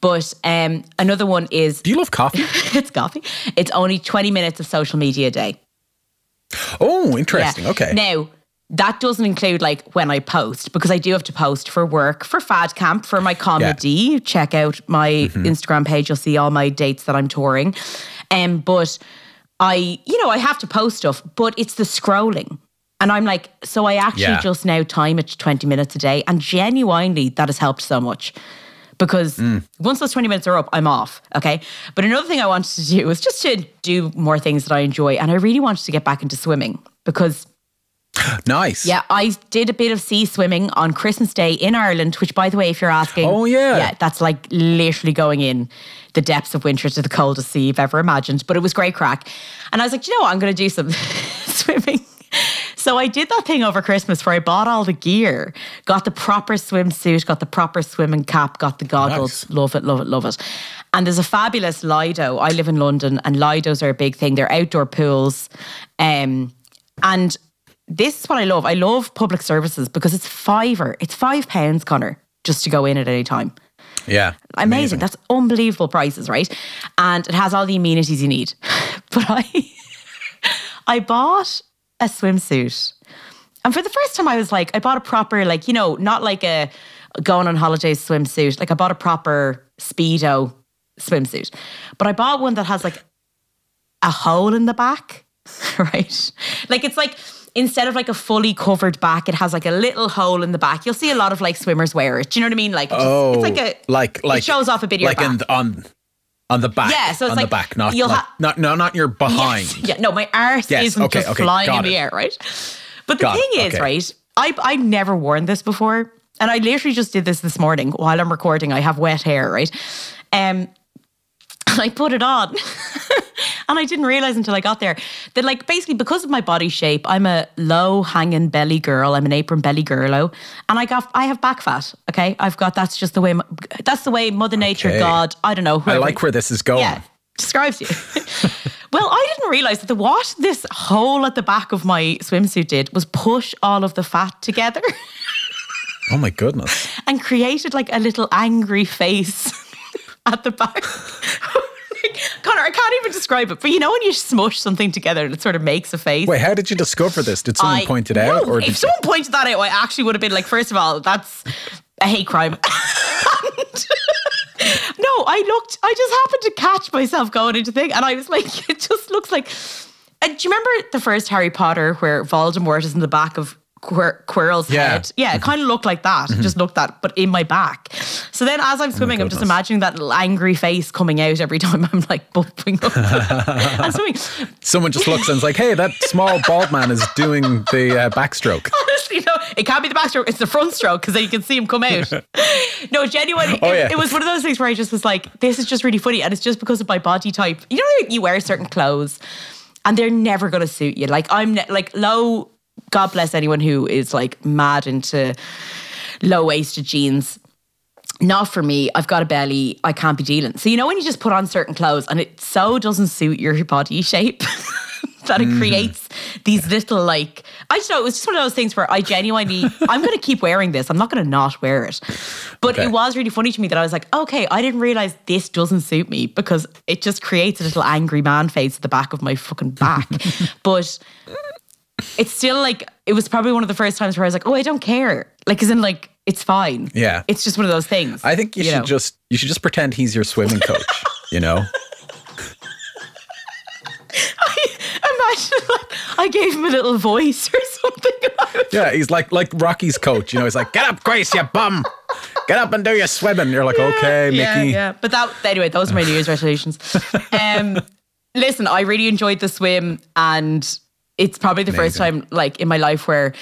But um, another one is Do you love coffee? it's coffee. It's only 20 minutes of social media a day. Oh, interesting. Yeah. Okay. Now, that doesn't include like when I post because I do have to post for work, for Fad Camp, for my comedy. Check out my Mm-hmm. Instagram page. You'll see all my dates that I'm touring. Um, but I, you know, I have to post stuff, but it's the scrolling. And I'm like, so I actually Yeah. just now time it to 20 minutes a day. And genuinely, that has helped so much because Mm. once those 20 minutes are up, I'm off. Okay. But another thing I wanted to do was just to do more things that I enjoy. And I really wanted to get back into swimming because, Nice. yeah, I did a bit of sea swimming on Christmas Day in Ireland, which, by the way, if you're asking, Oh, yeah. Yeah, that's like literally going in the depths of winter to the coldest sea you've ever imagined. But it was great crack. And I was like, you know what? I'm going to do some swimming. So I did that thing over Christmas where I bought all the gear, got the proper swimsuit, got the proper swimming cap, got the goggles. Love it, love it, love it. And there's a fabulous Lido. I live in London and Lidos are a big thing. They're outdoor pools. Um, and this is what I love. I love public services because it's fiver. It's five pounds, Conor, just to go in at any time. Yeah. Amazing. That's unbelievable prices, right? And it has all the amenities you need. But I I bought a swimsuit. And for the first time I was like, I bought a proper, like, you know, not like a going on holidays swimsuit. Like I bought a proper speedo swimsuit. But I bought one that has like a hole in the back, right? Like it's like instead of like a fully covered back, it has like a little hole in the back. You'll see a lot of like swimmers wear it. Do you know what I mean? Like it's, just- Oh, it's like oh, a like like it shows off a bit of your like back. in the- on on the back. Yeah, so it's on like the back, not you'll like, ha- not no, not your behind. Yes. Yeah, no, my arse Yes, isn't okay, just okay, flying in got the air, right? But the Got thing is, okay. right? I I've never worn this before, and I literally just did this this morning while I'm recording. I have wet hair, right? Um, and I put it on, and I didn't realize until I got there that, like, basically because of my body shape, I'm a low hanging belly girl. I'm an apron belly girlo, and I got I have back fat. Okay, I've got that's just the way that's the way Mother Nature, Okay. God, I don't know. I like where this is going. yeah, describes you. well, I didn't realize that the what this hole at the back of my swimsuit did was push all of the fat together Oh my goodness. and created like a little angry face at the back. Conor, I can't even describe it, but you know when you smush something together and it sort of makes a face. Wait, how did you discover this? Did someone I- point it out, No, or if someone pointed that out, I actually would have been like, first of all, that's a hate crime. And- no, I looked. I just happened to catch myself going into thing, and I was like, it just looks like. And do you remember the first Harry Potter where Voldemort is in the back of Quir- Quirrell's Yeah. head? Yeah, it kind of looked like that. It just looked that, but in my back. So then, as I'm swimming, I'm just imagining that angry face coming out every time I'm like bumping up swimming. someone just looks and is like, "Hey, that small bald man is doing the uh, backstroke." Honestly, no, it can't be the backstroke. It's the front stroke because then you can see him come out. no, genuinely, Oh, it, yeah. it was one of those things where I just was like, this is just really funny. And it's just because of my body type. You know, you wear certain clothes and they're never going to suit you. Like, I'm ne- like low God bless anyone who is like mad into low waisted jeans. Not for me. I've got a belly. I can't be dealing. So you know when you just put on certain clothes and it so doesn't suit your body shape that it mm-hmm. creates these little like I don't know. It was just one of those things where I genuinely I'm going to keep wearing this. I'm not going to not wear it. But Okay. it was really funny to me that I was like, okay, I didn't realize this doesn't suit me because it just creates a little angry man face at the back of my fucking back. but it's still like it was probably one of the first times where I was like, oh, I don't care. Like, in like it's fine. Yeah. It's just one of those things. I think you, should know. just you should just pretend he's your swimming coach. you know. imagine like I gave him a little voice or something. Yeah, he's like like Rocky's coach. You know, he's like, "Get up, Grace, you bum! Get up and do your swimming." You're like, "Okay, Mickey." Yeah, yeah. But that anyway, those are my New Year's resolutions. Um, listen, I really enjoyed the swim, and it's probably the first time like in my life where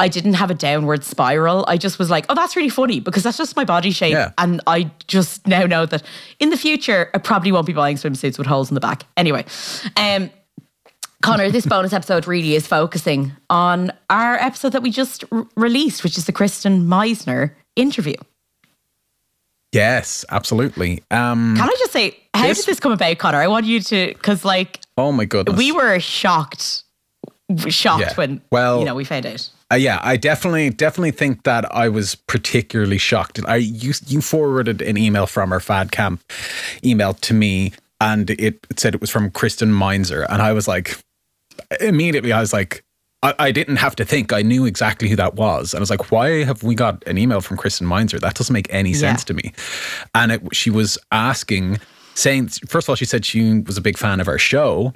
I didn't have a downward spiral. I just was like, oh, that's really funny because that's just my body shape. Yeah. And I just now know that in the future, I probably won't be buying swimsuits with holes in the back. Anyway, um, Conor, this bonus episode really is focusing on our episode that we just r- released, which is the Kristen Meinzer interview. Yes, absolutely. Um, Can I just say, how This- did this come about, Conor? I want you to, because like oh my goodness. we were shocked, shocked Yeah. when Well- you know we found out. Uh, yeah, I definitely definitely think that I was particularly shocked. I you you forwarded an email from our Fad Camp email to me, and it, said it was from Kristen Meinzer, and I was like, immediately I was like. I, I didn't have to think. I knew exactly who that was. And I was like, why have we got an email from Kristen Meinzer? That doesn't make any sense Yeah. to me. And it, she was asking, saying, first of all, she said she was a big fan of our show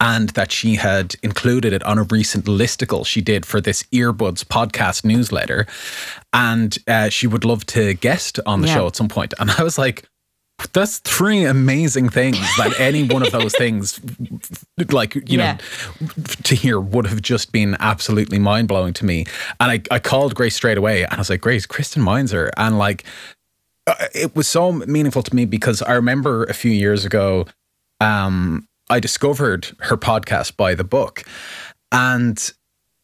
and that she had included it on a recent listicle she did for this Earbuds podcast newsletter. And uh, she would love to guest on the Yeah. show at some point. And I was like, that's three amazing things that any one of those things, like, you Yeah. know, to hear would have just been absolutely mind blowing to me. And I, I called Grace straight away and I was like, Grace, Kristen Meinzer. And like, uh, it was so meaningful to me because I remember a few years ago, um, I discovered her podcast by the book, and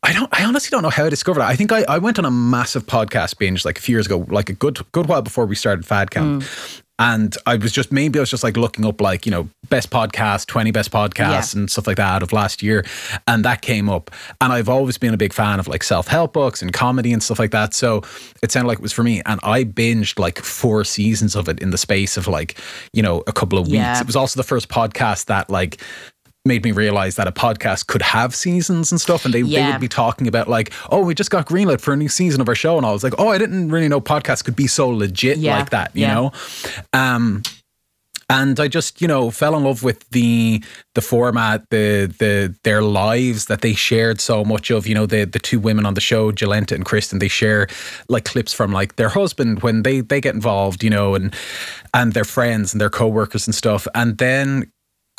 I don't. I honestly don't know how I discovered it. I think I, I went on a massive podcast binge like a few years ago, like a good good while before we started Fad Camp. Mm. And I was just maybe I was just like looking up like you know best podcast, twenty best podcasts, Yeah. and stuff like that of last year, and that came up. And I've always been a big fan of like self help books and comedy and stuff like that. So it sounded like it was for me, and I binged like four seasons of it in the space of like you know a couple of weeks. Yeah. It was also the first podcast that like made me realize that a podcast could have seasons and stuff and they, they would be talking about like oh we just got greenlit for a new season of our show and I was like oh I didn't really know podcasts could be so legit Yeah. like that you Yeah. know um and I just you know fell in love with the the format the the their lives that they shared so much of you know the the two women on the show Jolenta and Kristen they share like clips from like their husband when they they get involved you know and and their friends and their co-workers and stuff and then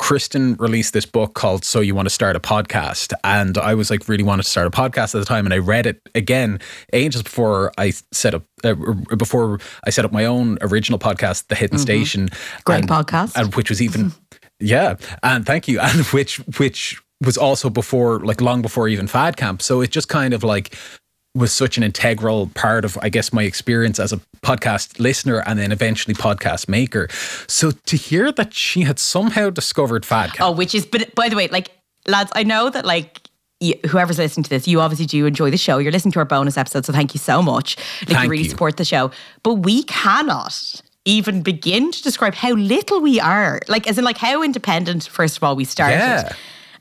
Kristen released this book called So You Want to Start a Podcast. And I was like, really wanted to start a podcast at the time. And I read it again ages before I set up, uh, before I set up my own original podcast, The Hidden Station. Mm-hmm. Great and, podcast. And which was even, yeah. And thank you. And which, which was also before, like long before even Fad Camp. So it just kind of like, was such an integral part of, I guess, my experience as a podcast listener and then eventually podcast maker. So to hear that she had somehow discovered Fad Camp, Oh, which is, but by the way, like, lads, I know that, like, whoever's listening to this, you obviously do enjoy the show. You're listening to our bonus episode, so thank you so much. Like, Thank you really you. support the show. But we cannot even begin to describe how little we are. Like, as in, like, how independent, first of all, we started. Yeah.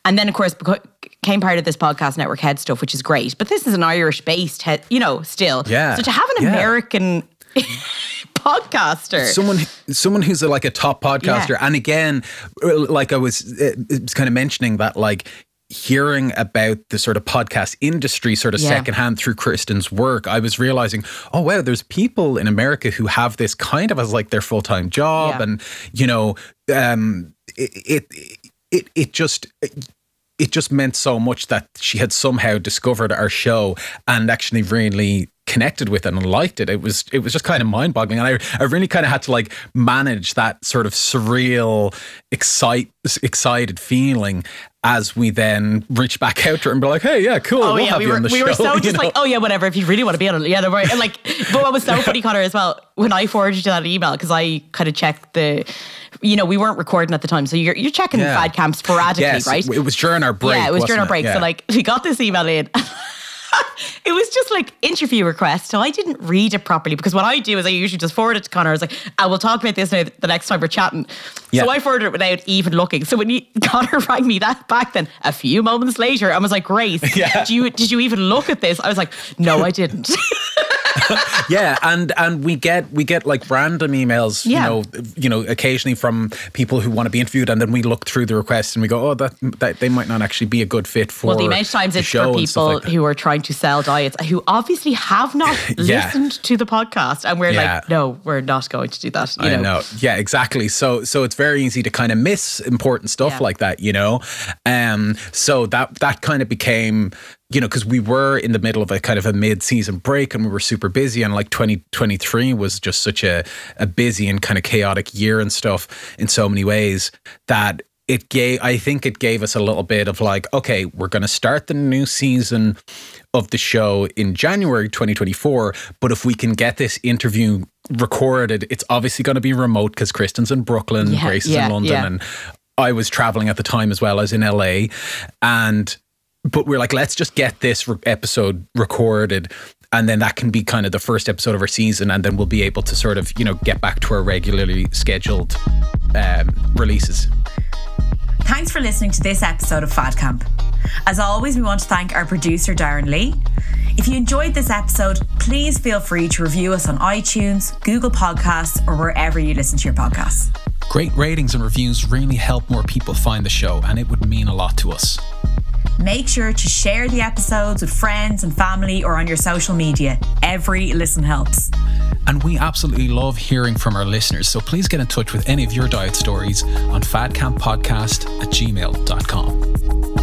And then, of course, became part of this podcast network head stuff, which is great. But this is an Irish based head, you know, still. Yeah. So to have an Yeah. American podcaster. someone someone who's a, like a top podcaster Yeah. and again uh, like i was uh, it was kind of mentioning that like hearing about the sort of podcast industry sort of Yeah. secondhand through kristen's work i was realizing oh wow there's people in america who have this kind of as like their full-time job Yeah. and you know um it it it, it just it just meant so much that she had somehow discovered our show and actually really connected with it and liked it. It was it was just kind of mind boggling, and I I really kind of had to like manage that sort of surreal, excite excited feeling as we then reach back out to her and be like, hey, yeah, cool. Oh we'll yeah, have we you were on the we show. were so just know? like, oh yeah, whatever. If you really want to be on it, yeah, no worry. And like, but what was so funny, Conor, as well, when I forwarded you that email because I kind of checked the, you know, we weren't recording at the time, so you're you're checking Yeah. fad camp sporadically, yes, right? it was during our break. yeah, it was during our break. Yeah. So like, we got this email in. It was just like interview request. So I didn't read it properly because what I do is I usually just forward it to Conor. I was like, uh, I will talk about this now the next time we're chatting. Yeah. So I forwarded it without even looking. So when you, Conor rang me that back then a few moments later, I was like, Grace, Yeah. do you, did you even look at this? I was like, no, I didn't. Yeah, and and we get we get like random emails, Yeah. you know, you know, occasionally from people who want to be interviewed, and then we look through the requests and we go, oh, that, that they might not actually be a good fit for. well, the amount of times it's for people like who are trying to sell diets who obviously have not Yeah. listened to the podcast. And we're Yeah. like, no, we're not going to do that. You I know. Yeah, exactly. So so it's very easy to kind of miss important stuff like that, you know. Um so that that kind of became you know, because we were in the middle of a kind of a mid-season break and we were super busy, and like 2023 was just such a, a busy and kind of chaotic year and stuff in so many ways that it gave, I think it gave us a little bit of like, okay, we're going to start the new season of the show in January 2024, but if we can get this interview recorded, it's obviously going to be remote because Kristen's in Brooklyn, Yeah, Grace is yeah, in London, yeah. and I was traveling at the time as well as in LA. And, but we're like, let's just get this re- episode recorded. And then that can be kind of the first episode of our season. And then we'll be able to sort of, you know, get back to our regularly scheduled um, releases. Thanks for listening to this episode of Fad Camp. As always, we want to thank our producer, Darren Lee. If you enjoyed this episode, please feel free to review us on iTunes, Google Podcasts, or wherever you listen to your podcasts. Great ratings and reviews really help more people find the show, and it would mean a lot to us. Make sure to share the episodes with friends and family or on your social media. Every listen helps. And we absolutely love hearing from our listeners, so please get in touch with any of your diet stories on fadcamppodcast at gmail.com.